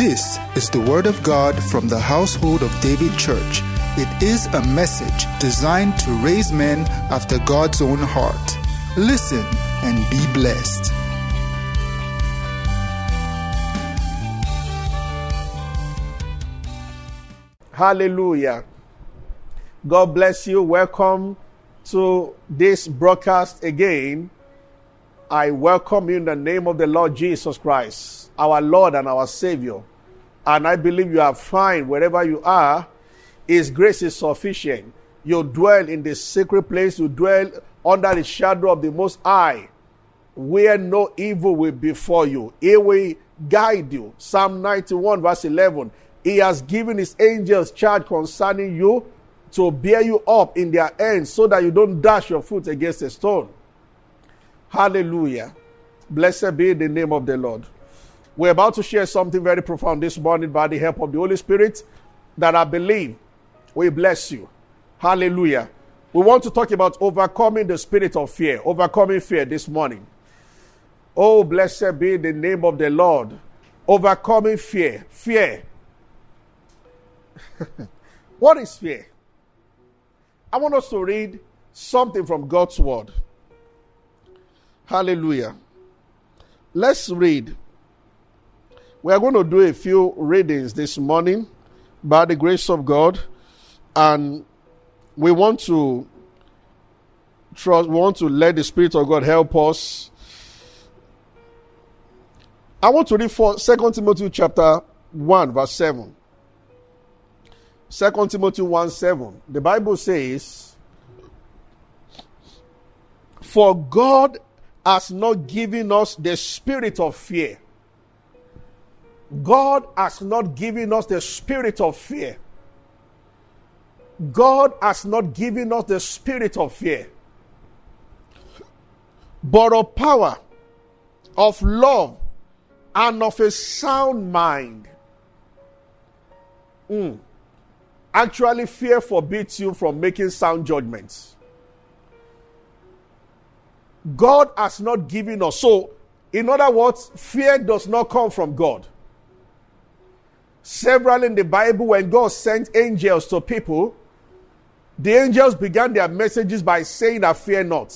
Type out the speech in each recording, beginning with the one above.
This is the Word of God from the household of David Church. It is a message designed to raise men after God's own heart. Listen and be blessed. Hallelujah. God bless you. Welcome to this broadcast again. I welcome you in the name of the Lord Jesus Christ, our Lord and our Savior. And I believe you are fine wherever you are. His grace is sufficient. You dwell in the secret place, you dwell under the shadow of the Most High, where no evil will befall you. He will guide you. Psalm 91, verse 11. He has given his angels charge concerning you to bear you up in their hands so that you don't dash your foot against a stone. Hallelujah. Blessed be the name of the Lord. We're about to share something very profound this morning by the help of the Holy Spirit that I believe will bless you. Hallelujah. We want to talk about overcoming the spirit of fear, overcoming fear this morning. Oh, blessed be the name of the Lord. Overcoming fear. Fear. what is fear? I want us to read something from God's word. Hallelujah. Let's read. We are going to do a few readings this morning by the grace of God, and we want to trust, we want to let the Spirit of God help us. I want to read for 2 Timothy chapter 1, verse 7. 2 Timothy 1 7. The Bible says, For God has not given us the spirit of fear. God has not given us the spirit of fear. God has not given us the spirit of fear, but of power, of love, and of a sound mind. Mm. Actually, fear forbids you from making sound judgments. God has not given us. So, in other words, fear does not come from God. Several in the Bible, when God sent angels to people, the angels began their messages by saying that fear not.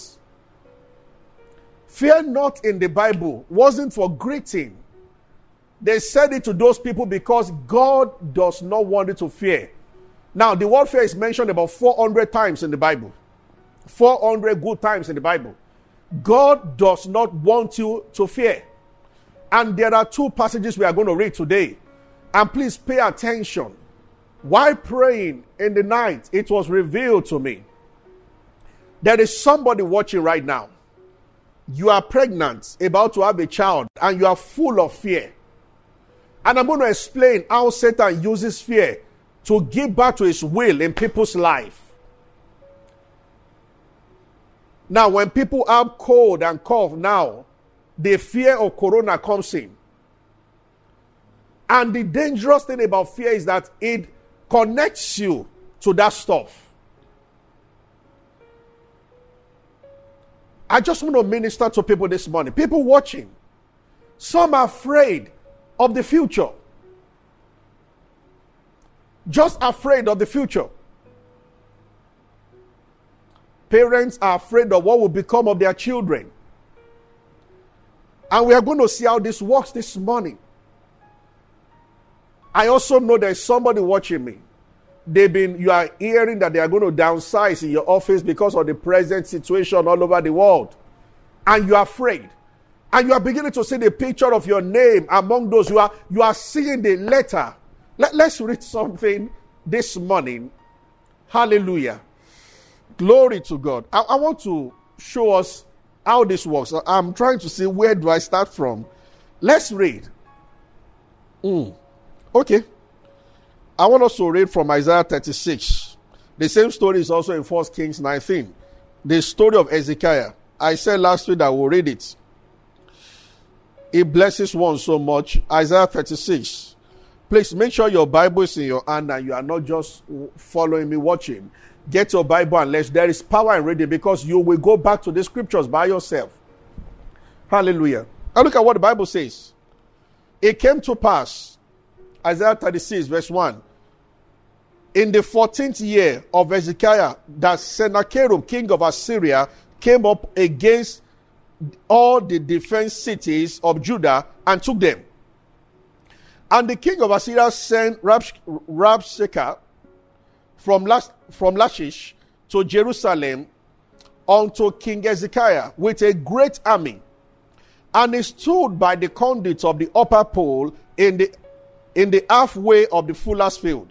Fear not in the Bible wasn't for greeting. They said it to those people because God does not want you to fear. Now, the word fear is mentioned about 400 times in the Bible. 400 good times in the Bible. God does not want you to fear. And there are two passages we are going to read today. And please pay attention. While praying in the night, it was revealed to me. There is somebody watching right now. You are pregnant, about to have a child, and you are full of fear. And I'm going to explain how Satan uses fear to give back to his will in people's life. Now, when people have cold and cough now, the fear of corona comes in. And the dangerous thing about fear is that it connects you to that stuff. I just want to minister to people this morning. People watching. Some are afraid of the future. Just afraid of the future. Parents are afraid of what will become of their children. And we are going to see how this works this morning. I also know there's somebody watching me. They've been, you are hearing that they are going to downsize in your office because of the present situation all over the world. And you are afraid. And you are beginning to see the picture of your name among those who are, you are seeing the letter. Let, let's read something this morning. Hallelujah. Glory to God. I, I want to show us how this works. I'm trying to see where do I start from. Let's read. Mm. Okay. I want us to read from Isaiah 36. The same story is also in 1 Kings 19. The story of Ezekiel. I said last week that we'll read it. It blesses one so much. Isaiah 36. Please make sure your Bible is in your hand and you are not just following me watching. Get your Bible and let's. There is power in reading because you will go back to the scriptures by yourself. Hallelujah. And look at what the Bible says. It came to pass Isaiah 36, verse 1. In the 14th year of Hezekiah, that Sennacherib, king of Assyria, came up against all the defense cities of Judah and took them. And the king of Assyria sent Rabshakeh from, Lash, from Lachish to Jerusalem unto King Hezekiah with a great army. And he stood by the conduit of the upper pool in the, in the halfway of the fuller's field.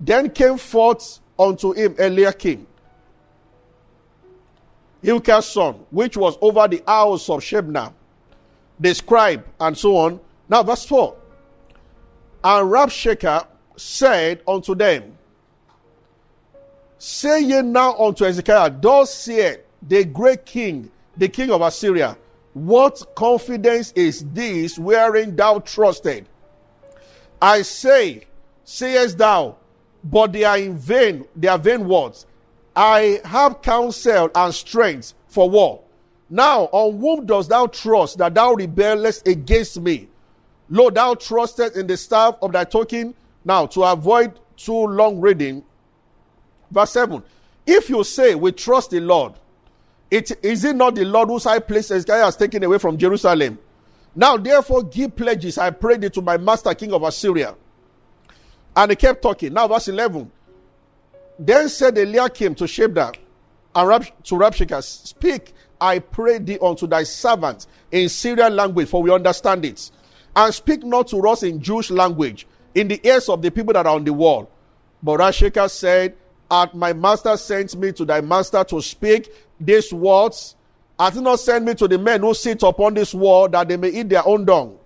Then came forth unto him Eliakim, Hilkiah's son, which was over the house of Shebna, the scribe, and so on. Now, verse 4. And Rabshakeh said unto them, Say ye now unto Hezekiah, Thus saith the great king, the king of Assyria, What confidence is this wherein thou trusted? I say, sayest thou, but they are in vain, they are vain words. I have counsel and strength for war. Now, on whom dost thou trust that thou rebellest against me? Lo, thou trusted in the staff of thy token. Now, to avoid too long reading, verse 7. If you say, We trust the Lord, it, is it not the Lord whose high place Hezekiah has taken away from Jerusalem? Now, therefore, give pledges, I pray thee, to my master, king of Assyria. And he kept talking. Now, verse 11. Then said Eliakim to Shebna and Rab, to Rabshakeh, Speak, I pray thee unto thy servant in Syrian language, for we understand it. And speak not to us in Jewish language, in the ears of the people that are on the wall. But Rabshakeh said, At my master sent me to thy master to speak these words. Hath he not sent me to the men who sit upon this wall that they may eat their own dung?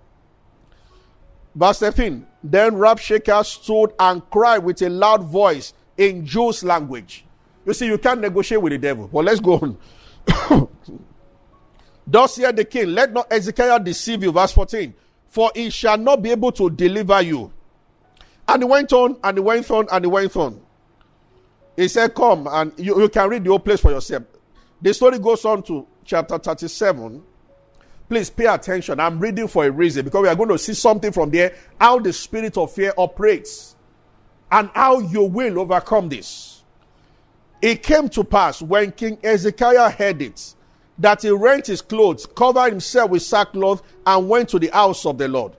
Verse 13. Then Rabshakeh stood and cried with a loud voice in Jews' language. You see, you can't negotiate with the devil. But let's go on. Thus hear the king, let not Ezekiel deceive you. Verse 14. For he shall not be able to deliver you. And he went on, and he went on, and he went on. He said, Come, and you, you can read the whole place for yourself. The story goes on to chapter 37. Please pay attention. I'm reading for a reason because we are going to see something from there how the spirit of fear operates and how you will overcome this. It came to pass when King Ezekiah heard it that he rent his clothes, covered himself with sackcloth, and went to the house of the Lord.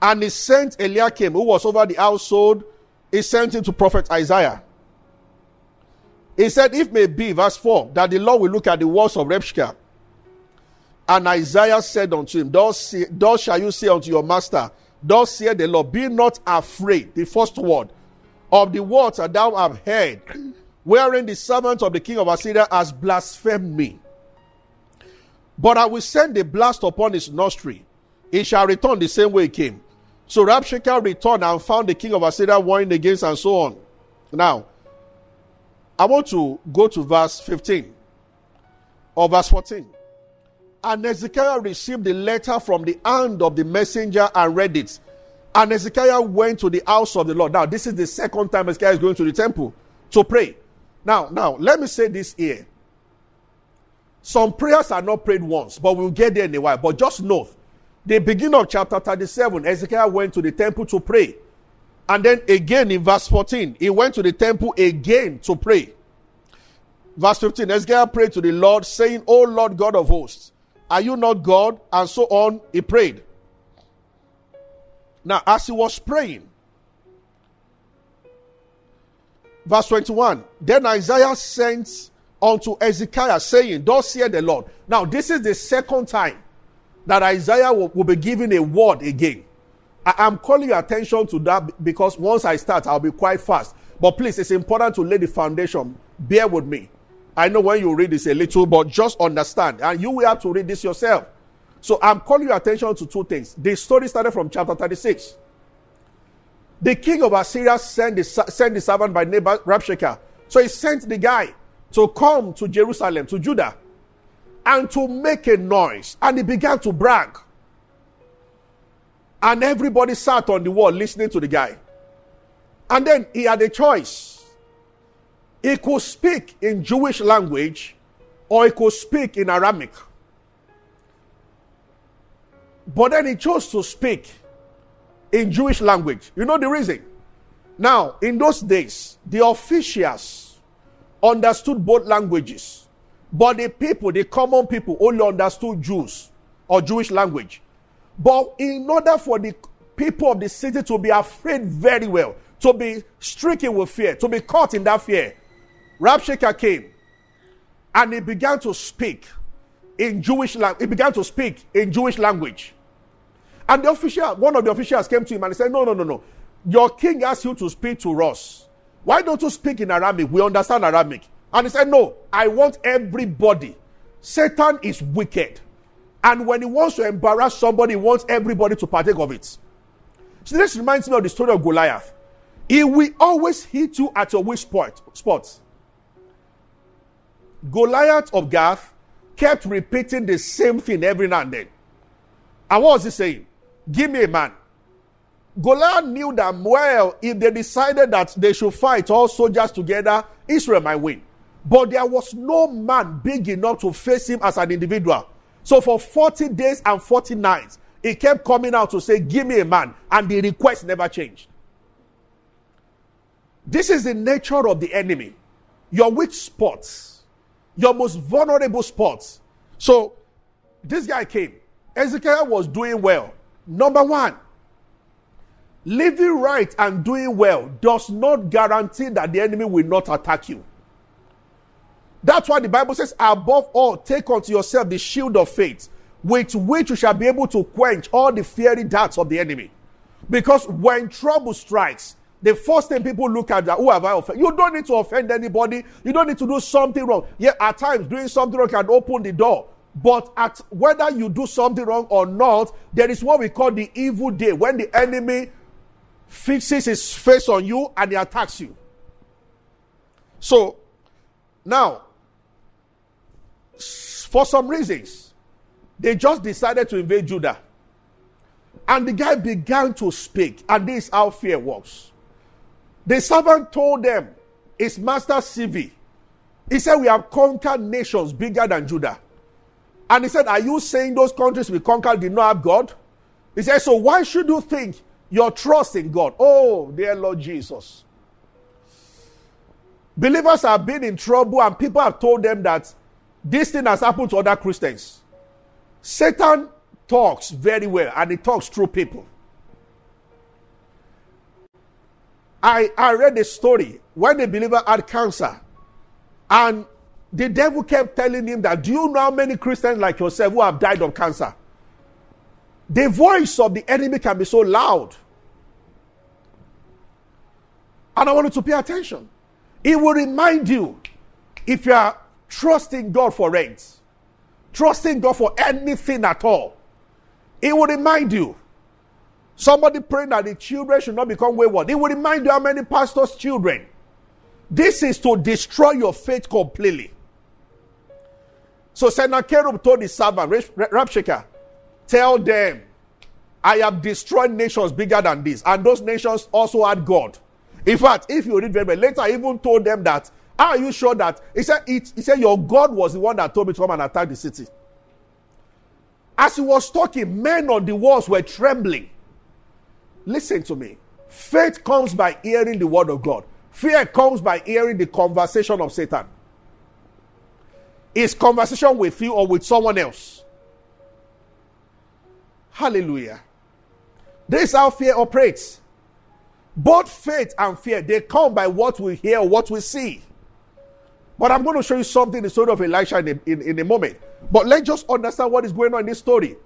And he sent Eliakim, who was over the household, he sent him to prophet Isaiah. He said, If may be, verse 4, that the Lord will look at the walls of Rabshakeh. And Isaiah said unto him, Thus, thus shall you say unto your master, Thus saith the Lord, Be not afraid, the first word, of the words that thou have heard, wherein the servant of the king of Assyria has blasphemed me. But I will send a blast upon his nostril. He shall return the same way he came. So Rabshakeh returned and found the king of Assyria warring against and so on. Now, I want to go to verse 15 or verse 14. And Ezekiel received the letter from the hand of the messenger and read it. And Ezekiel went to the house of the Lord. Now, this is the second time Ezekiel is going to the temple to pray. Now, now, let me say this here. Some prayers are not prayed once, but we'll get there in a while. But just note, the beginning of chapter 37, Ezekiel went to the temple to pray. And then again in verse 14, he went to the temple again to pray. Verse 15, Ezekiel prayed to the Lord, saying, O Lord God of hosts, are you not God? And so on, he prayed. Now, as he was praying, verse 21, then Isaiah sent unto Ezekiel, saying, Thus saith the Lord. Now, this is the second time that Isaiah will, will be given a word again. I, am calling your attention to that because once I start, I'll be quite fast. But please, it's important to lay the foundation. Bear with me. I know when you read this a little, but just understand. And you will have to read this yourself. So I'm calling your attention to two things. The story started from chapter 36. The king of Assyria sent the, sent the servant by name Rabshakeh. So he sent the guy to come to Jerusalem, to Judah, and to make a noise. And he began to brag. And everybody sat on the wall listening to the guy. And then he had a choice he could speak in Jewish language or he could speak in Aramaic. But then he chose to speak in Jewish language. You know the reason? Now, in those days, the officials understood both languages, but the people, the common people, only understood Jews or Jewish language. But in order for the people of the city to be afraid very well, to be stricken with fear, to be caught in that fear, Rabshakeh came and he began to speak in Jewish language. He began to speak in Jewish language. And the official, one of the officials came to him and he said, No, no, no, no. Your king asked you to speak to us. Why don't you speak in Aramaic? We understand Aramaic. And he said, No, I want everybody. Satan is wicked. And when he wants to embarrass somebody, he wants everybody to partake of it. So this reminds me of the story of Goliath. He will always hit you at your weak spot. Spots. Goliath of Gath kept repeating the same thing every now and then. And what was he saying? Give me a man. Goliath knew that, well, if they decided that they should fight all soldiers together, Israel might win. But there was no man big enough to face him as an individual. So for 40 days and 40 nights, he kept coming out to say, Give me a man. And the request never changed. This is the nature of the enemy. Your weak spots, your most vulnerable spots. So this guy came. Ezekiel was doing well. Number one, living right and doing well does not guarantee that the enemy will not attack you. That's why the Bible says, above all, take unto yourself the shield of faith, with which you shall be able to quench all the fiery darts of the enemy. Because when trouble strikes, the first thing people look at that, who have I offended? You don't need to offend anybody. You don't need to do something wrong. Yeah, at times doing something wrong can open the door. But at whether you do something wrong or not, there is what we call the evil day when the enemy fixes his face on you and he attacks you. So now, for some reasons, they just decided to invade Judah. And the guy began to speak, and this is how fear works. The servant told them, his master CV, he said, We have conquered nations bigger than Judah. And he said, Are you saying those countries we conquered did not have God? He said, So why should you think your trust in God? Oh, dear Lord Jesus. Believers have been in trouble, and people have told them that this thing has happened to other Christians. Satan talks very well, and he talks through people. I, I read a story when a believer had cancer, and the devil kept telling him that, Do you know how many Christians like yourself who have died of cancer? The voice of the enemy can be so loud. And I want you to pay attention. It will remind you if you are trusting God for rent, trusting God for anything at all, it will remind you Somebody praying that the children should not become wayward. It will remind you how many pastors' children. This is to destroy your faith completely. So Sennacherib told his servant, Rabshakeh, tell them, I have destroyed nations bigger than this. And those nations also had God. In fact, if you read very well, later I even told them that, are you sure that? He said, it, he said, your God was the one that told me to come and attack the city. As he was talking, men on the walls were trembling. Listen to me. Faith comes by hearing the word of God. Fear comes by hearing the conversation of Satan. Is conversation with you or with someone else? Hallelujah. This is how fear operates. Both faith and fear, they come by what we hear what we see. But I'm going to show you something in the story of Elisha in a, in, in a moment. But let's just understand what is going on in this story.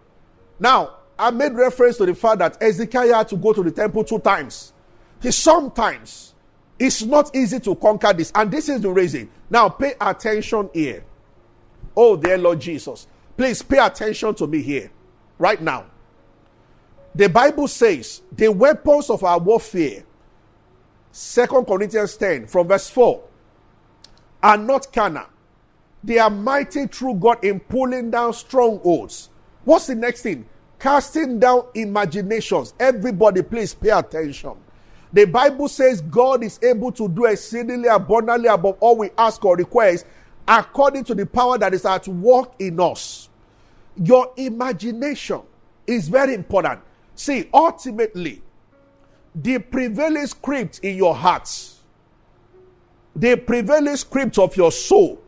Now, I made reference to the fact that Ezekiel had to go to the temple two times. He sometimes it's not easy to conquer this, and this is the reason. Now, pay attention here. Oh, dear Lord Jesus, please pay attention to me here, right now. The Bible says the weapons of our warfare, Second Corinthians 10, from verse 4, are not carnal. They are mighty through God in pulling down strongholds. What's the next thing? casting down imaginations. Everybody, please pay attention. The Bible says God is able to do exceedingly abundantly above all we ask or request according to the power that is at work in us. Your imagination is very important. See, ultimately, the prevailing script in your heart, the prevailing script of your soul,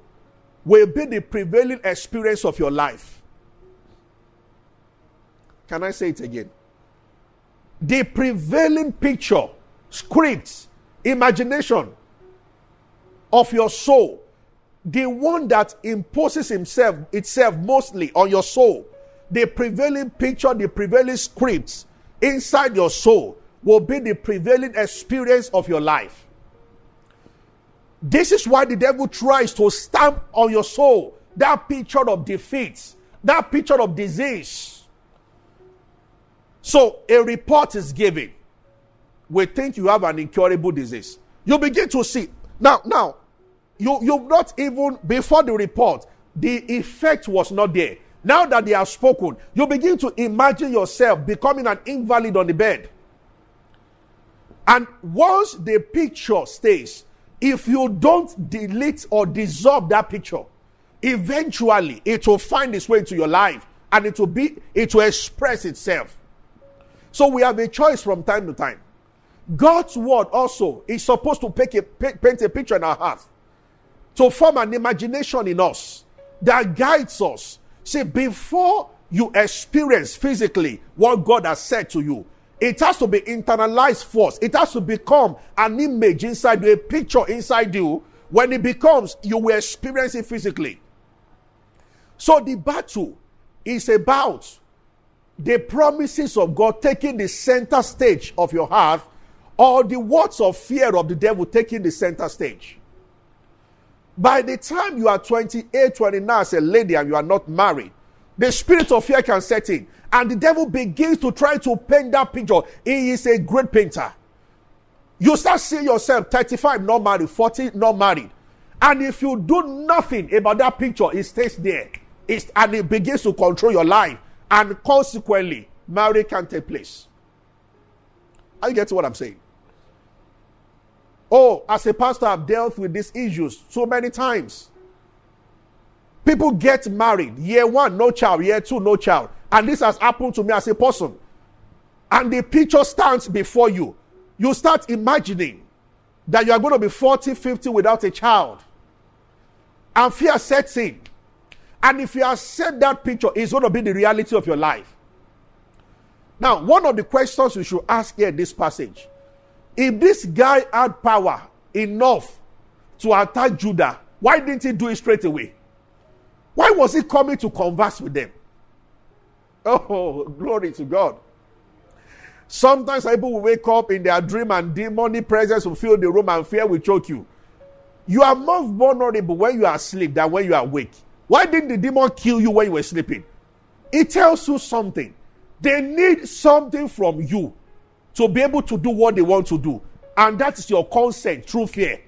will be the prevailing experience of your life. Can I say it again? The prevailing picture, script, imagination of your soul, the one that imposes himself itself mostly on your soul, the prevailing picture, the prevailing scripts inside your soul will be the prevailing experience of your life. This is why the devil tries to stamp on your soul that picture of defeat, that picture of disease. So a report is given. We think you have an incurable disease. You begin to see. Now, now, you, you've not even, before the report, the effect was not there. Now that they have spoken, you begin to imagine yourself becoming an invalid on the bed. And once the picture stays, if you don't delete or dissolve that picture, eventually it will find its way into your life and it will be it will express itself. So we have a choice from time to time. God's word also is supposed to paint a, paint a picture in our hearts, to form an imagination in us that guides us. See, before you experience physically what God has said to you, it has to be internalized first. It has to become an image inside you, a picture inside you. When it becomes, you will experience it physically. So the battle is about the promises of God taking the center stage of your heart or the words of fear of the devil taking the center stage. By the time you are 28, 29 as a lady and you are not married, the spirit of fear can set in. And the devil begins to try to paint that picture. He is a great painter. You start seeing yourself 35 not married, 40 not married. And if you do nothing about that picture, it stays there. It's, and it begins to control your life. And consequently, marriage can take place. Are you getting what I'm saying? Oh, as a pastor, I've dealt with these issues so many times. People get married. Year one, no child. Year two, no child. And this has happened to me as a person. And the picture stands before you. You start imagining that you are going to be 40, 50 without a child. And fear sets in. And if you accept that picture, it's going to be the reality of your life. Now, one of the questions you should ask here in this passage if this guy had power enough to attack Judah, why didn't he do it straight away? Why was he coming to converse with them? Oh, glory to God. Sometimes people will wake up in their dream and demonic presence will fill the room and fear will choke you. You are more vulnerable when you are asleep than when you are awake. Why didn't the demon kill you when you were sleeping? It tells you something. They need something from you to be able to do what they want to do. And that is your consent through fear.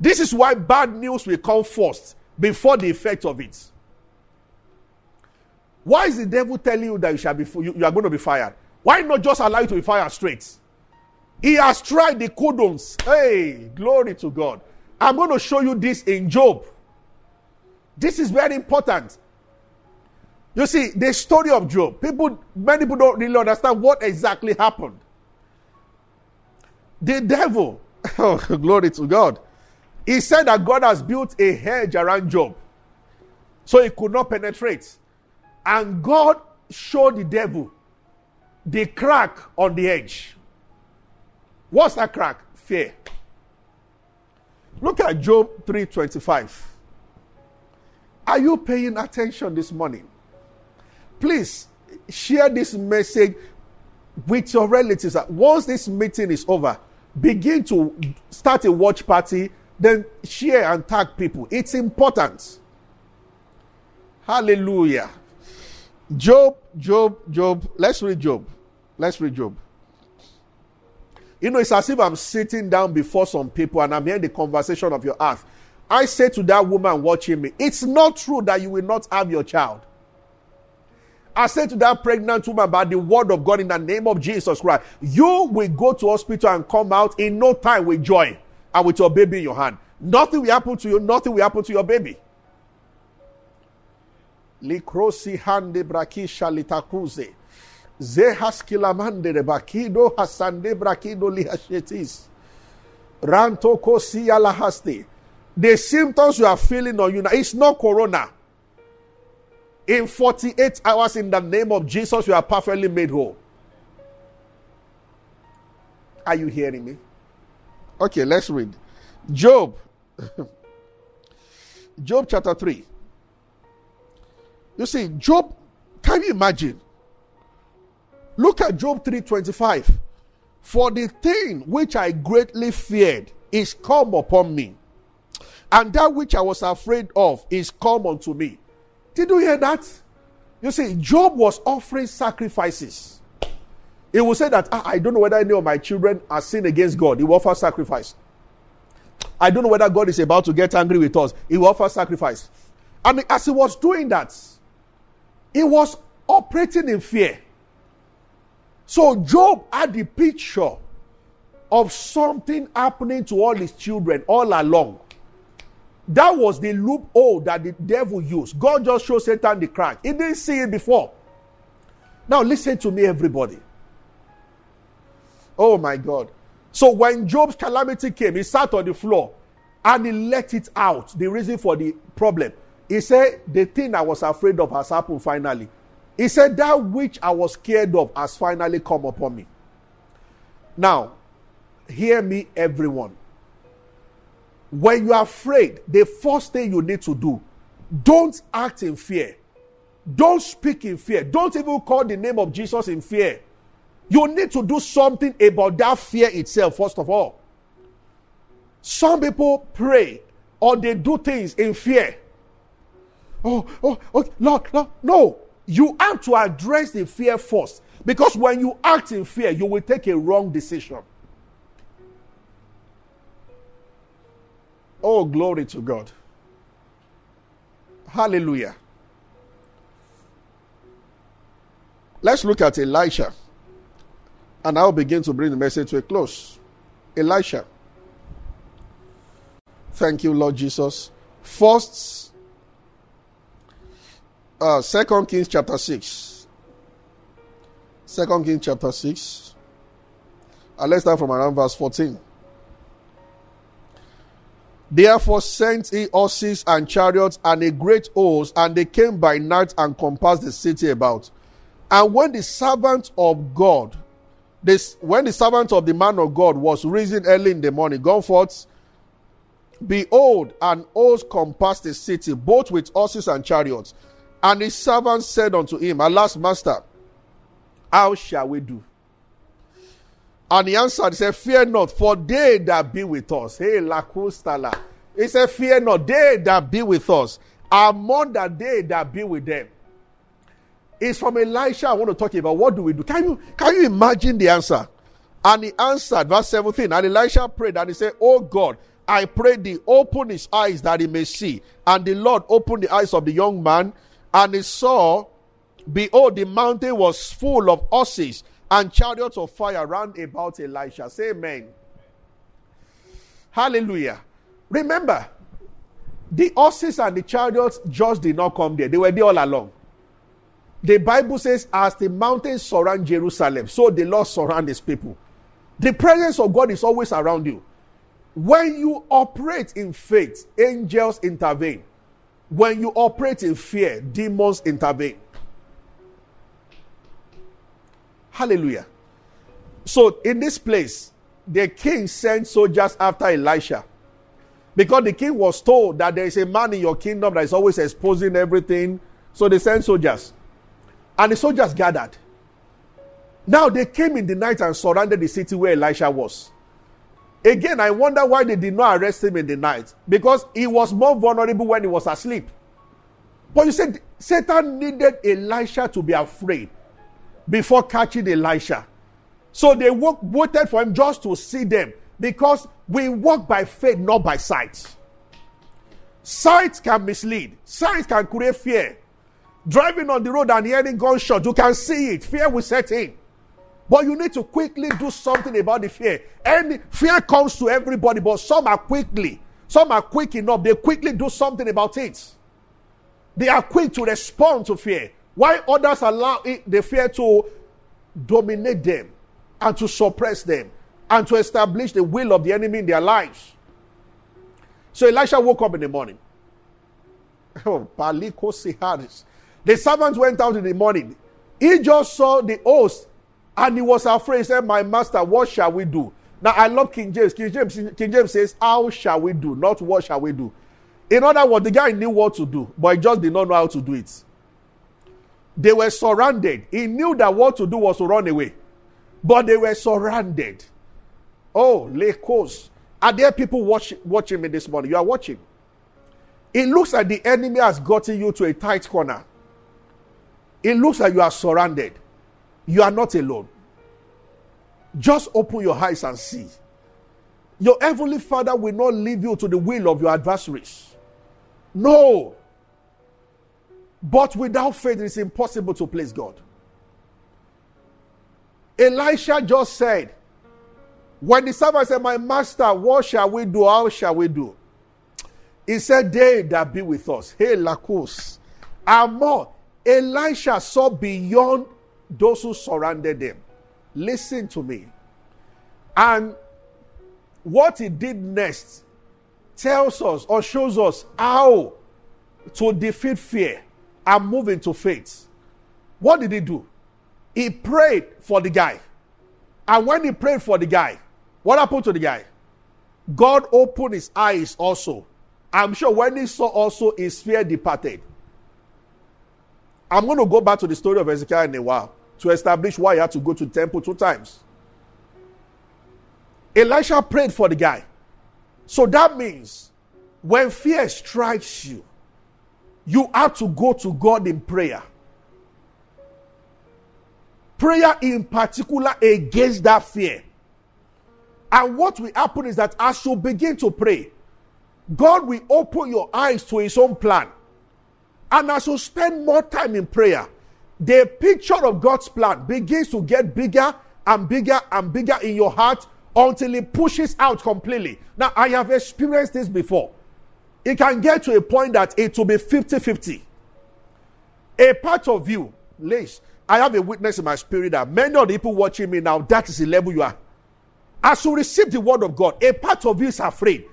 This is why bad news will come first before the effect of it. Why is the devil telling you that you shall be you, you are going to be fired? Why not just allow you to be fired straight? He has tried the codons. Hey, glory to God. I'm going to show you this in Job. This is very important. You see, the story of Job, people, many people don't really understand what exactly happened. The devil, oh, glory to God, he said that God has built a hedge around Job so he could not penetrate. And God showed the devil the crack on the edge. What's that crack? Fear. Look at Job 3:25. Are you paying attention this morning? Please share this message with your relatives. Once this meeting is over, begin to start a watch party, then share and tag people. It's important. Hallelujah. Job, Job, Job. Let's read Job. Let's read Job. You know, it's as if I'm sitting down before some people and I'm hearing the conversation of your heart. I say to that woman watching me, it's not true that you will not have your child. I said to that pregnant woman about the word of God in the name of Jesus Christ, you will go to hospital and come out in no time with joy and with your baby in your hand. Nothing will happen to you, nothing will happen to your baby. Likrosi hande brakisha litakuze. Zehaskilamande bakido hasande brakido lihashetis. Ranto kosi haste. The symptoms you are feeling on you now, it's not corona. In 48 hours, in the name of Jesus, you are perfectly made whole. Are you hearing me? Okay, let's read. Job. Job chapter 3. You see, Job, can you imagine? Look at Job 3:25. For the thing which I greatly feared is come upon me, and that which I was afraid of is come unto me. Did you hear that? You see, Job was offering sacrifices. He will say that ah, I don't know whether any of my children are sin against God. He will offer sacrifice. I don't know whether God is about to get angry with us. He will offer sacrifice. And as he was doing that, he was operating in fear. So Job had the picture of something happening to all his children all along. That was the loophole that the devil used. God just showed Satan the crack. He didn't see it before. Now, listen to me, everybody. Oh my God. So, when Job's calamity came, he sat on the floor and he let it out. The reason for the problem. He said, The thing I was afraid of has happened finally. He said, That which I was scared of has finally come upon me. Now, hear me, everyone. When you are afraid, the first thing you need to do, don't act in fear. Don't speak in fear. Don't even call the name of Jesus in fear. You need to do something about that fear itself, first of all. Some people pray or they do things in fear. Oh, oh, oh, Lord, Lord. No, you have to address the fear first. Because when you act in fear, you will take a wrong decision. Oh, glory to God. Hallelujah. Let's look at Elisha. And I'll begin to bring the message to a close. Elisha. Thank you, Lord Jesus. First uh, Second Kings chapter 6. Second Kings chapter 6. Uh, let's start from around verse 14. Therefore sent he horses and chariots and a great host, and they came by night and compassed the city about. And when the servant of God, this when the servant of the man of God was risen early in the morning, gone forth, behold, an host compassed the city, both with horses and chariots. And his servant said unto him, Alas, master, how shall we do? And he answered, He said, Fear not, for they that be with us. Hey, Lakustala. He said, Fear not, they that be with us are more than they that be with them. It's from Elisha I want to talk about. What do we do? Can you can you imagine the answer? And he answered, verse 17. And Elisha prayed, and he said, Oh God, I pray thee, open his eyes that he may see. And the Lord opened the eyes of the young man, and he saw, behold, the mountain was full of horses and chariots of fire round about Elisha. Say amen. Hallelujah. Remember, the horses and the chariots just did not come there. They were there all along. The Bible says, as the mountains surround Jerusalem, so the Lord surround his people. The presence of God is always around you. When you operate in faith, angels intervene. When you operate in fear, demons intervene. Hallelujah. So, in this place, the king sent soldiers after Elisha. Because the king was told that there is a man in your kingdom that is always exposing everything. So they sent soldiers. And the soldiers gathered. Now they came in the night and surrounded the city where Elisha was. Again, I wonder why they did not arrest him in the night. Because he was more vulnerable when he was asleep. But you said Satan needed Elisha to be afraid before catching Elisha. So they waited for him just to see them. Because we walk by faith, not by sight. Sight can mislead, sight can create fear. Driving on the road and hearing gunshot, you can see it. Fear will set in. But you need to quickly do something about the fear. And fear comes to everybody, but some are quickly, some are quick enough. They quickly do something about it. They are quick to respond to fear. Why others allow it, the fear to dominate them and to suppress them and to establish the will of the enemy in their lives. So Elisha woke up in the morning. Oh, the servant went out in the morning. He just saw the host and he was afraid. He said, My master, what shall we do? Now I love King James. King James, King James says, How shall we do? Not what shall we do. In other words, the guy knew what to do, but he just did not know how to do it. They were surrounded. He knew that what to do was to run away, but they were surrounded. Oh, Lekos. Are there people watch, watching me this morning? You are watching. It looks like the enemy has gotten you to a tight corner. It looks like you are surrounded. You are not alone. Just open your eyes and see. Your heavenly Father will not leave you to the will of your adversaries. No. But without faith, it is impossible to please God. Elisha just said, when the servant said, My master, what shall we do? How shall we do? He said, They that be with us. Hey, Lakos. And more. Elisha saw beyond those who surrounded them. Listen to me. And what he did next tells us or shows us how to defeat fear and move into faith. What did he do? He prayed for the guy. And when he prayed for the guy, what happened to the guy? God opened his eyes also. I'm sure when he saw also his fear departed. I'm going to go back to the story of Ezekiel in a while to establish why he had to go to temple two times. Elisha prayed for the guy. So that means when fear strikes you, you have to go to God in prayer. Prayer in particular against that fear. And what will happen is that as you begin to pray, God will open your eyes to His own plan. And as you spend more time in prayer, the picture of God's plan begins to get bigger and bigger and bigger in your heart until it pushes out completely. Now, I have experienced this before. It can get to a point that it will be 50 50. A part of you, Lace, I have a witness in my spirit that many of the people watching me now, that is the level you are. As you receive the word of God, a part of you is afraid.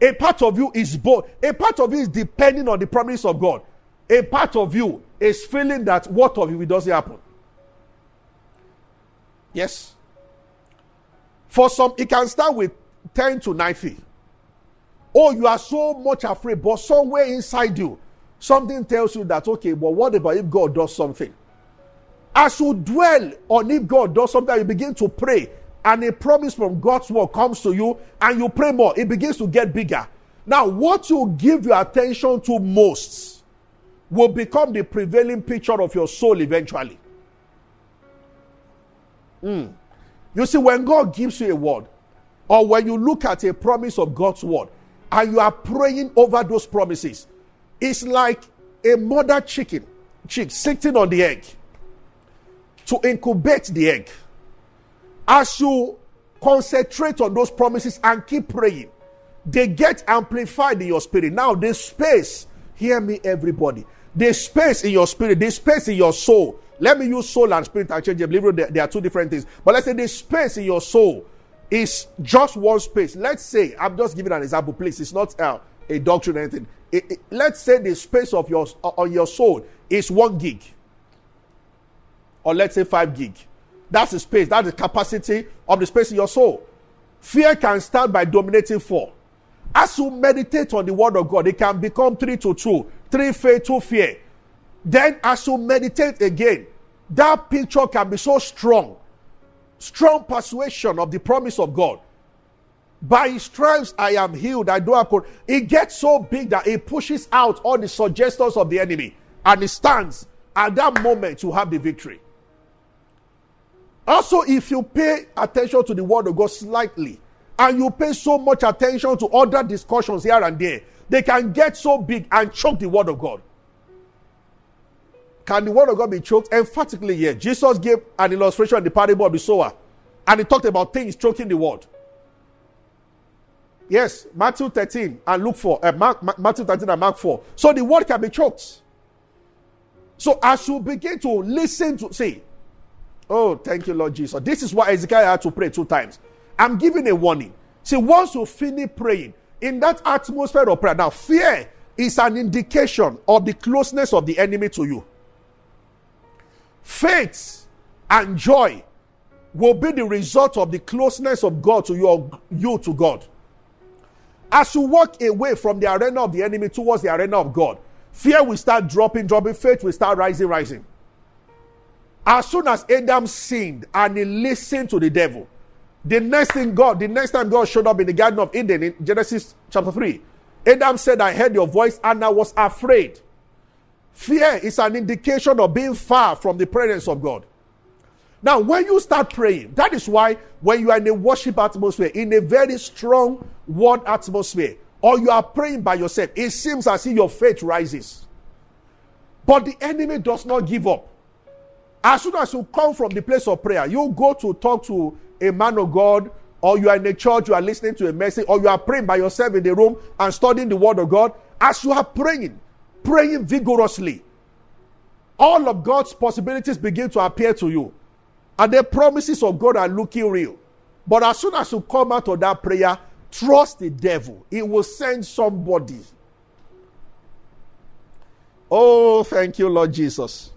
A part of you is bold. A part of you is depending on the promise of God. A part of you is feeling that what of you it doesn't happen. Yes. For some, it can start with 10 to 90. Oh, you are so much afraid, but somewhere inside you, something tells you that, okay, but what about if God does something? As you dwell on if God does something, you begin to pray, and a promise from God's word comes to you, and you pray more, it begins to get bigger. Now, what you give your attention to most will become the prevailing picture of your soul eventually. Mm. You see, when God gives you a word, or when you look at a promise of God's word, and you are praying over those promises, it's like a mother chicken, chick sitting on the egg to incubate the egg. As you concentrate on those promises and keep praying, they get amplified in your spirit. Now, the space, hear me, everybody. The space in your spirit, the space in your soul let me use soul and spirit interchangeably. They, they are two different things. But let's say the space in your soul is just one space. Let's say, I'm just giving an example, please. It's not uh, a doctrine or anything. It, it, let's say the space of your uh, on your soul is one gig, or let's say five gig. That's the space. That's the capacity of the space in your soul. Fear can start by dominating four. As you meditate on the word of God, it can become three to two, three faith, two fear. Then, as you meditate again, that picture can be so strong. Strong persuasion of the promise of God. By his stripes I am healed. I do accord. It gets so big that it pushes out all the suggestions of the enemy. And it stands at that moment to have the victory. Also, if you pay attention to the word of God slightly, and you pay so much attention to other discussions here and there, they can get so big and choke the word of God. Can the word of God be choked? Emphatically, yes. Jesus gave an illustration in the parable of the sower, and he talked about things choking the word. Yes, Matthew 13 and Luke 4, uh, Mark, Matthew 13 and Mark 4. So the word can be choked. So as you begin to listen to, see, Oh, thank you, Lord Jesus. This is why Ezekiel had to pray two times. I'm giving a warning. See, once you finish praying in that atmosphere of prayer, now fear is an indication of the closeness of the enemy to you. Faith and joy will be the result of the closeness of God to your you to God. As you walk away from the arena of the enemy towards the arena of God, fear will start dropping, dropping, faith will start rising, rising. As soon as Adam sinned and he listened to the devil, the next thing God, the next time God showed up in the Garden of Eden in Genesis chapter 3, Adam said, I heard your voice and I was afraid. Fear is an indication of being far from the presence of God. Now, when you start praying, that is why when you are in a worship atmosphere, in a very strong word atmosphere, or you are praying by yourself, it seems as if your faith rises. But the enemy does not give up. As soon as you come from the place of prayer, you go to talk to a man of God, or you are in a church, you are listening to a message, or you are praying by yourself in the room and studying the word of God. As you are praying, praying vigorously, all of God's possibilities begin to appear to you. And the promises of God are looking real. But as soon as you come out of that prayer, trust the devil. He will send somebody. Oh, thank you, Lord Jesus.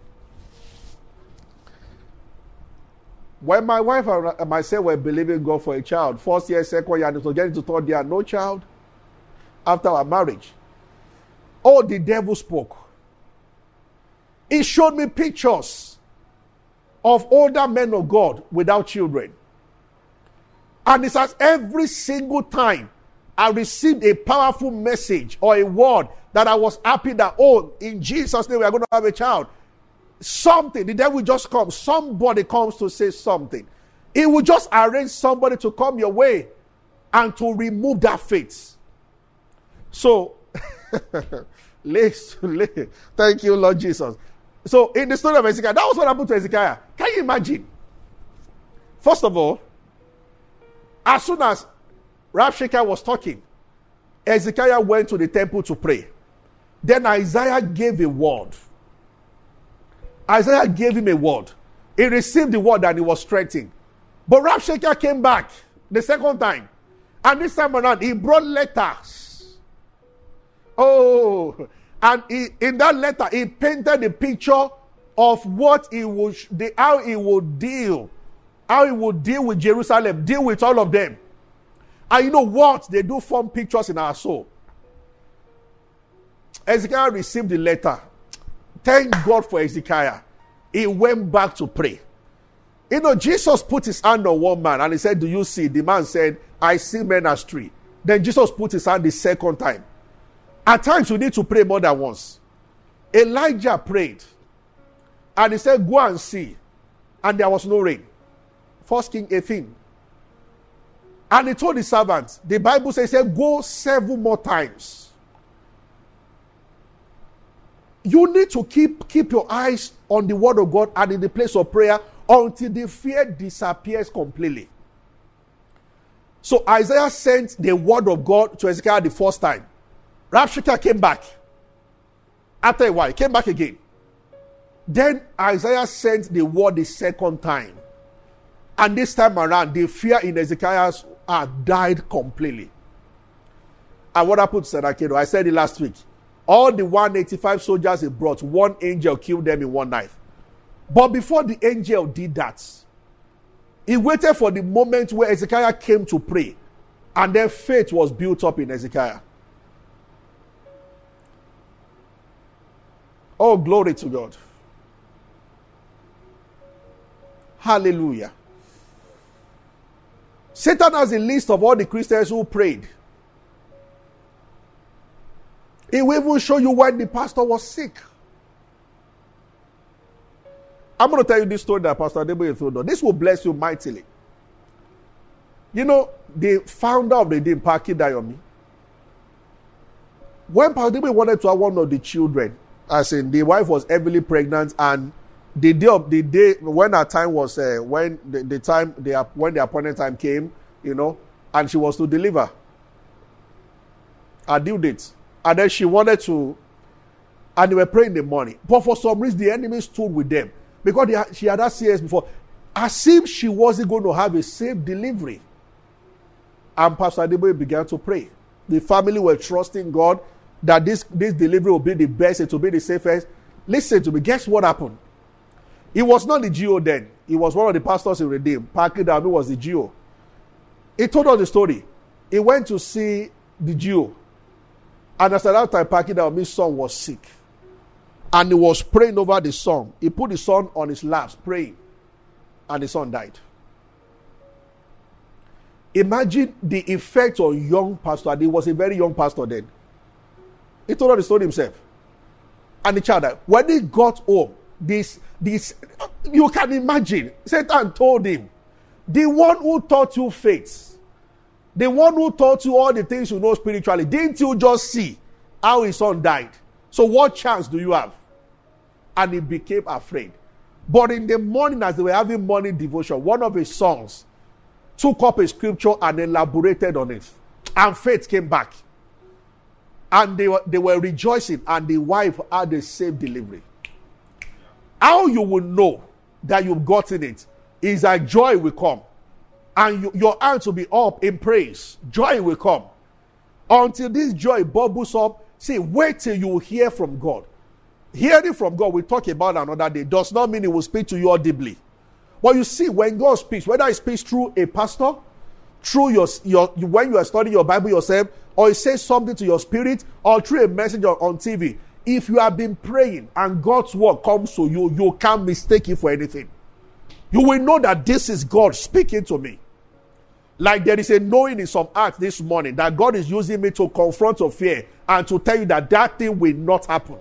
When my wife and myself were believing God for a child, first year, second year, and it was getting to third year, no child after our marriage. Oh, the devil spoke. He showed me pictures of older men of God without children. And it says every single time I received a powerful message or a word that I was happy that, oh, in Jesus' name, we are going to have a child something. The devil just comes. Somebody comes to say something. He will just arrange somebody to come your way and to remove that faith. So, thank you, Lord Jesus. So, in the story of Ezekiel, that was what happened to Ezekiel. Can you imagine? First of all, as soon as Rabshakeh was talking, Ezekiel went to the temple to pray. Then Isaiah gave a word. Isaiah gave him a word. He received the word and he was strengthened. But Rabshakeh came back the second time. And this time around, he brought letters. Oh, and he, in that letter, he painted a picture of what he would, the, how he would deal, how he would deal with Jerusalem, deal with all of them. And you know what? They do form pictures in our soul. Ezekiel received the letter. Thank God for Ezekiel. He went back to pray. You know, Jesus put his hand on one man and he said, Do you see? The man said, I see men as tree. Then Jesus put his hand the second time. At times, you need to pray more than once. Elijah prayed and he said, Go and see. And there was no rain. First King 18. And he told the servants, the Bible says, Go seven more times. You need to keep, keep your eyes on the word of God and in the place of prayer until the fear disappears completely. So Isaiah sent the word of God to Ezekiel the first time. Rabshakeh came back. After a while, came back again. Then Isaiah sent the word the second time. And this time around, the fear in Ezekiel's heart died completely. And what happened to Sennacherib? I said it last week. All the 185 soldiers he brought, one angel killed them in one night. But before the angel did that, he waited for the moment where Ezekiel came to pray. And then faith was built up in Ezekiel. Oh, glory to God. Hallelujah. Satan has a list of all the Christians who prayed. He will even show you why the pastor was sick. I'm going to tell you this story that Pastor Adeboye told us. This will bless you mightily. You know, the founder of the Redeem, Pa Akindayomi, when Pastor Adeboye wanted to have one of the children, as in the wife was heavily pregnant, and the day of the day when her time was uh, when the, the time the when the appointed time came, you know, and she was to deliver. Her due date. And then she wanted to, and they were praying in the morning. But for some reason, the enemy stood with them because she had had CS before. as if she wasn't going to have a safe delivery. And Pastor Adeboye began to pray. The family were trusting God that this, this delivery will be the best, it will be the safest. Listen to me. Guess what happened? It was not the GO then. It was one of the pastors in Redeem. Pa Akindayomi was the GO. He told us the story. He went to see the GO. And after that time, Pa Akindayomi's son was sick. And he was praying over the son. He put the son on his laps, praying. And the son died. Imagine the effect on young pastor. He was a very young pastor then. He told the story himself. And the child died. When he got home, this, this, you can imagine. Satan told him, the one who taught you faith, the one who taught you all the things you know spiritually, didn't you just see how his son died? So what chance do you have? And he became afraid. But in the morning, as they were having morning devotion, one of his sons took up a scripture and elaborated on it. And faith came back. And they were, they were rejoicing, and the wife had a safe delivery. How you will know that you've gotten it is that joy will come. And you, your hands will be up in praise. Joy will come. Until this joy bubbles up, see, wait till you hear from God. Hearing from God, we talk about another day, does not mean He will speak to you audibly. But you see, when God speaks, whether He speaks through a pastor, through your, your when you are studying your Bible yourself, or He says something to your spirit, or through a message on TV, if you have been praying and God's word comes to you, you can't mistake it for anything. You will know that this is God speaking to me. Like there is a knowing in some acts this morning that God is using me to confront your fear and to tell you that that thing will not happen.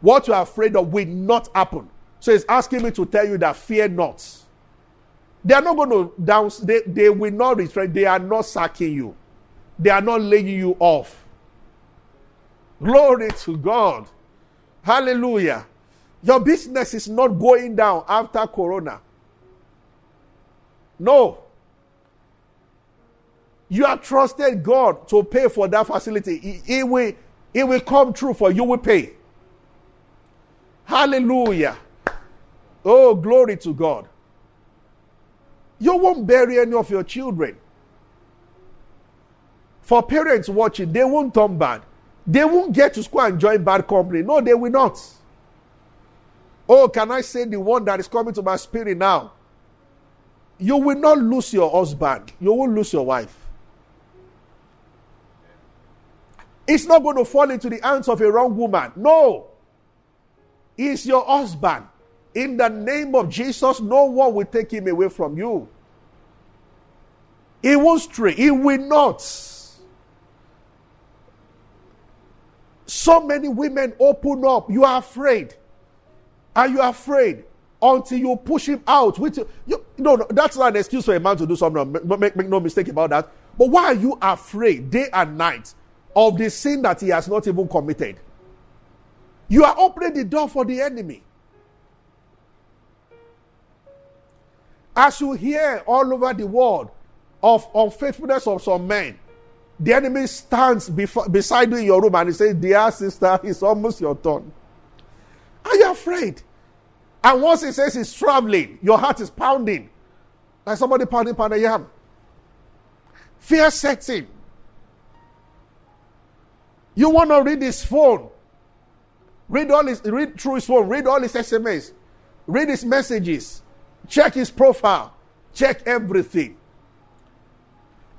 What you are afraid of will not happen. So he's asking me to tell you that fear not. They are not going to down, they, they will not restrain, they are not sacking you, they are not laying you off. Glory to God. Hallelujah. Your business is not going down after Corona. No. You have trusted God to pay for that facility. It, will, it will come true for you. Will pay. Hallelujah. Oh, glory to God. You won't bury any of your children. For parents watching, they won't turn bad. They won't get to school and join bad company. No, they will not. Oh, can I say the one that is coming to my spirit now? You will not lose your husband. You won't lose your wife. It's not going to fall into the hands of a wrong woman. No. He's your husband. In the name of Jesus, no one will take him away from you. He won't stray. He will not. So many women open up. You are afraid. Are you afraid until you push him out? With you, you, no, no, that's not an excuse for a man to do something. Make, make, make no mistake about that. But why are you afraid day and night of the sin that he has not even committed? You are opening the door for the enemy. As you hear all over the world of unfaithfulness of some men, the enemy stands before, beside you in your room and he says, Dear sister, it's almost your turn. Are you afraid? And once he says he's traveling, your heart is pounding. Like somebody pounding pounding yam. Fear sets in. You want to read his phone. Read all his read through his phone, read all his SMS, read his messages, check his profile, check everything.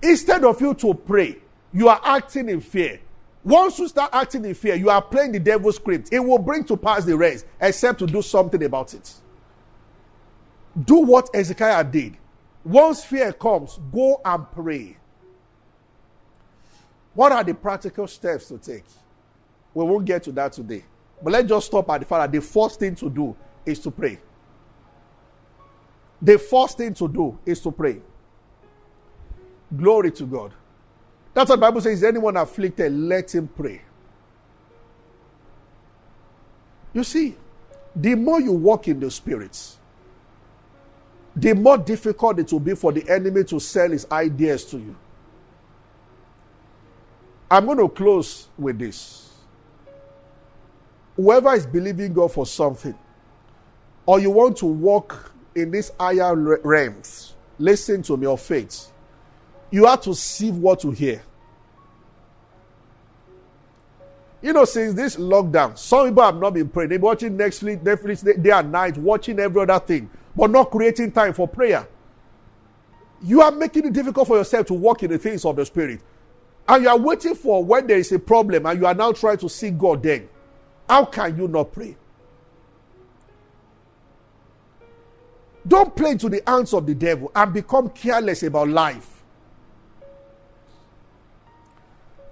Instead of you to pray, you are acting in fear. Once you start acting in fear, you are playing the devil's script. It will bring to pass the rest, except to do something about it. Do what Ezekiah did. Once fear comes, go and pray. What are the practical steps to take? We won't get to that today. But let's just stop at the fact that the first thing to do is to pray. The first thing to do is to pray. Glory to God. That's what the Bible says. Anyone afflicted? Let him pray. You see, the more you walk in the spirits, the more difficult it will be for the enemy to sell his ideas to you. I'm going to close with this. Whoever is believing God for something, or you want to walk in these higher realms, listen to me, of faith, you have to see what you hear. You know, since this lockdown, some people have not been praying. They're watching Netflix, Netflix day and night, watching every other thing, but not creating time for prayer. You are making it difficult for yourself to walk in the things of the Spirit. And you are waiting for when there is a problem and you are now trying to see God then. How can you not pray? Don't play to the hands of the devil and become careless about life.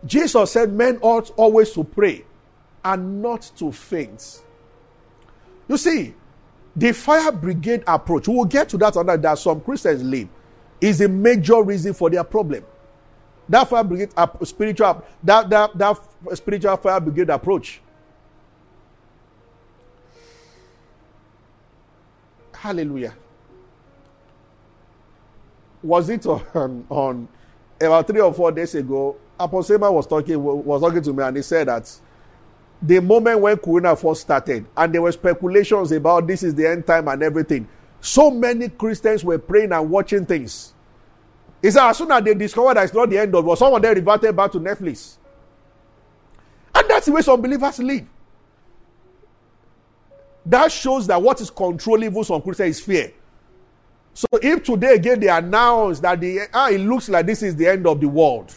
Jesus said men ought always to pray and not to faint. You see, the fire brigade approach, we will get to that under that some Christians live, is a major reason for their problem. That fire brigade spiritual that, that, that spiritual fire brigade approach. Hallelujah was it on, um, on about three or four days ago? Apostle was talking was talking to me, and he said that the moment when Corona first started, and there were speculations about this is the end time and everything. So many Christians were praying and watching things. He said, as soon as they discovered that it's not the end of it, someone then reverted back to Netflix. And that's the way some believers live. That shows that what is controlling even some Christians is fear. So if today again they announce that the ah, it looks like this is the end of the world.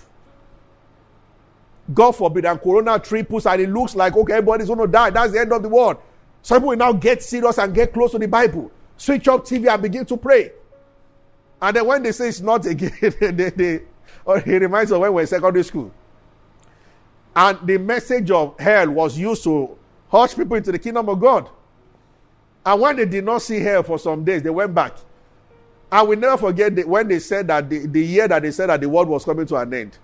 God forbid, and Corona triples, and it looks like okay, everybody's going to die. That's the end of the world. Some people will now get serious and get close to the Bible, switch off TV and begin to pray. And then when they say it's not again, they, they, or oh, it reminds of when we were in secondary school. And the message of hell was used to hush people into the kingdom of God. And when they did not see hell for some days, they went back. I will never forget the, when they said that the, the year that they said that the world was coming to an end.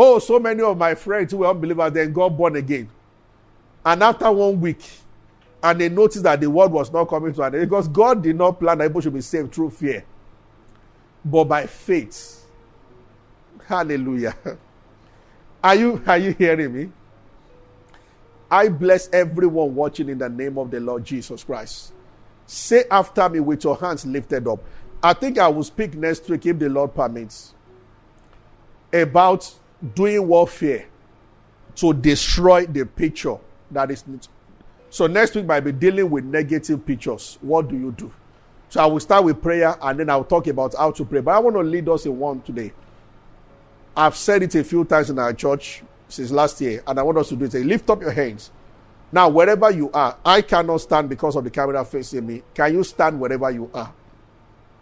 Oh, so many of my friends who were unbelievers then got born again. And after one week, and they noticed that the world was not coming to an end because God did not plan that people should be saved through fear, but by faith. Hallelujah. Are you are you hearing me? I bless everyone watching in the name of the Lord Jesus Christ. Say after me with your hands lifted up. I think I will speak next week if the Lord permits about doing warfare to destroy the picture that is. So next week might be dealing with negative pictures. What do you do? So I will start with prayer and then I'll talk about how to pray. But I want to lead us in one today. I've said it a few times in our church since last year, and I want us to do it. Lift up your hands now, wherever you are, I cannot stand because of the camera facing me. Can you stand wherever you are?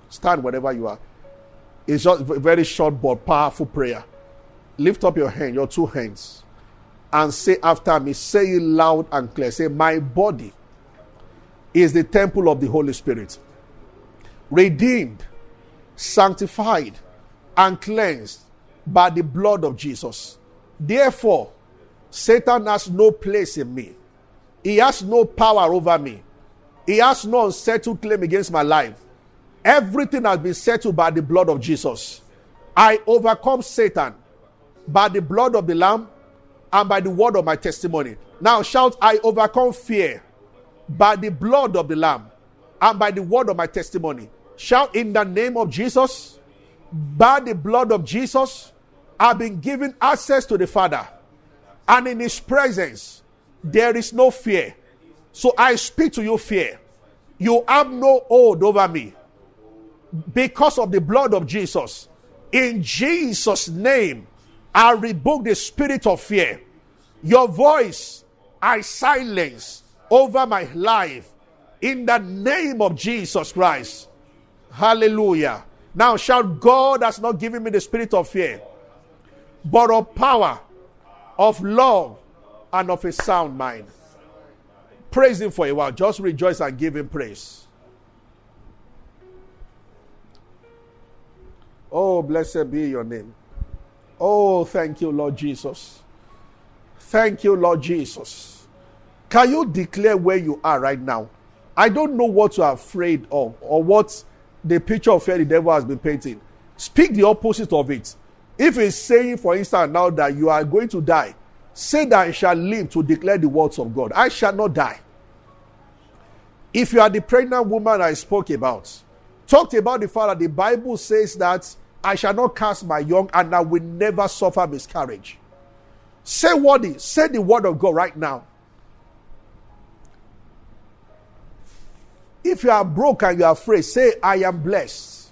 Stand wherever you are. It's just a very short but powerful prayer. Lift up your hand, your two hands, and say after me, say it loud and clear. Say, My body is the temple of the Holy Spirit, redeemed, sanctified, and cleansed by the blood of Jesus. Therefore, Satan has no place in me. He has no power over me. He has no unsettled claim against my life. Everything has been settled by the blood of Jesus. I overcome Satan by the blood of the Lamb and by the word of my testimony. Now shout, I overcome fear by the blood of the Lamb and by the word of my testimony. Shout in the name of Jesus, by the blood of Jesus, I've been given access to the Father. And in His presence, there is no fear. So I speak to you, fear. You have no hold over me because of the blood of Jesus. In Jesus' name, I rebuke the spirit of fear. Your voice I silence over my life in the name of Jesus Christ. Hallelujah. Now shout, God has not given me the spirit of fear, but of power, of love, and of a sound mind. Praise Him for a while. Just rejoice and give Him praise. Oh, blessed be your name. Oh, thank you, Lord Jesus. Thank you, Lord Jesus. Can you declare where you are right now? I don't know what you're afraid of or what the picture of fear the devil has been painting. Speak the opposite of it. If he's saying, for instance, now that you are going to die, Say that I shall live to declare the words of God. I shall not die. If you are the pregnant woman I spoke about, talked about the fact that the Bible says that I shall not cast my young and I will never suffer miscarriage. Say what is, say the word of God right now. If you are broke and you are afraid, say, I am blessed.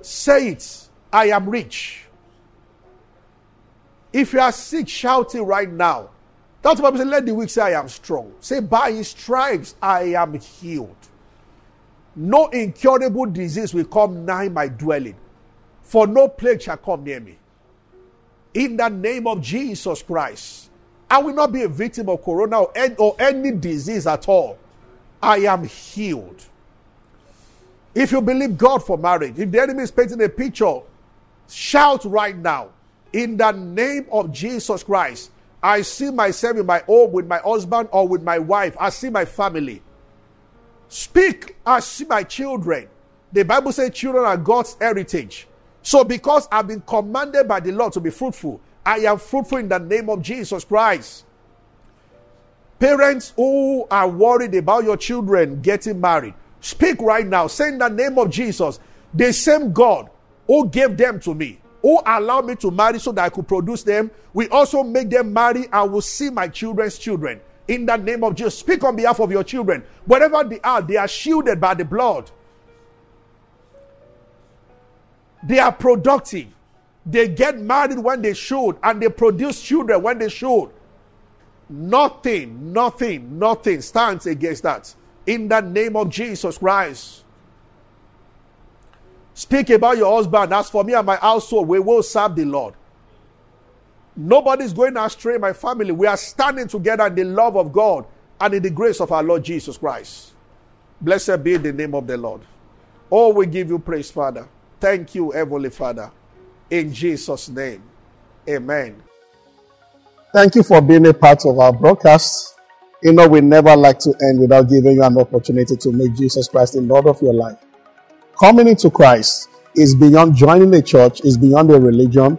Say it, I am rich. If you are sick, shout it right now. That's why I say, let the weak say, I am strong. Say, by his stripes, I am healed. No incurable disease will come nigh my dwelling, for no plague shall come near me. In the name of Jesus Christ, I will not be a victim of corona or any, disease at all. I am healed. If you believe God for marriage, if the enemy is painting a picture, shout right now. In the name of Jesus Christ, I see myself in my home with my husband or with my wife. I see my family. Speak, see my children. The Bible says children are God's heritage. So, because I've been commanded by the Lord to be fruitful, I am fruitful in the name of Jesus Christ. Parents who are worried about your children getting married, speak right now. Say in the name of Jesus, the same God who gave them to me, who allowed me to marry so that I could produce them, will also make them marry and will see my children's children. In the name of Jesus, speak on behalf of your children. Wherever they are, they are shielded by the blood. They are productive. They get married when they should, and they produce children when they should. Nothing, nothing, nothing stands against that. In the name of Jesus Christ. Speak about your husband. As for me and my household, we will serve the Lord. Nobody's going astray, my family. We are standing together in the love of God and in the grace of our Lord Jesus Christ. Blessed be the name of the Lord. Oh, we give you praise, Father. Thank you, Heavenly Father. In Jesus' name. Amen. Thank you for being a part of our broadcast. You know, we never like to end without giving you an opportunity to make Jesus Christ the Lord of your life. Coming into Christ is beyond joining a church, is beyond a religion.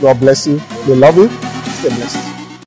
God bless you. We love you. Stay blessed.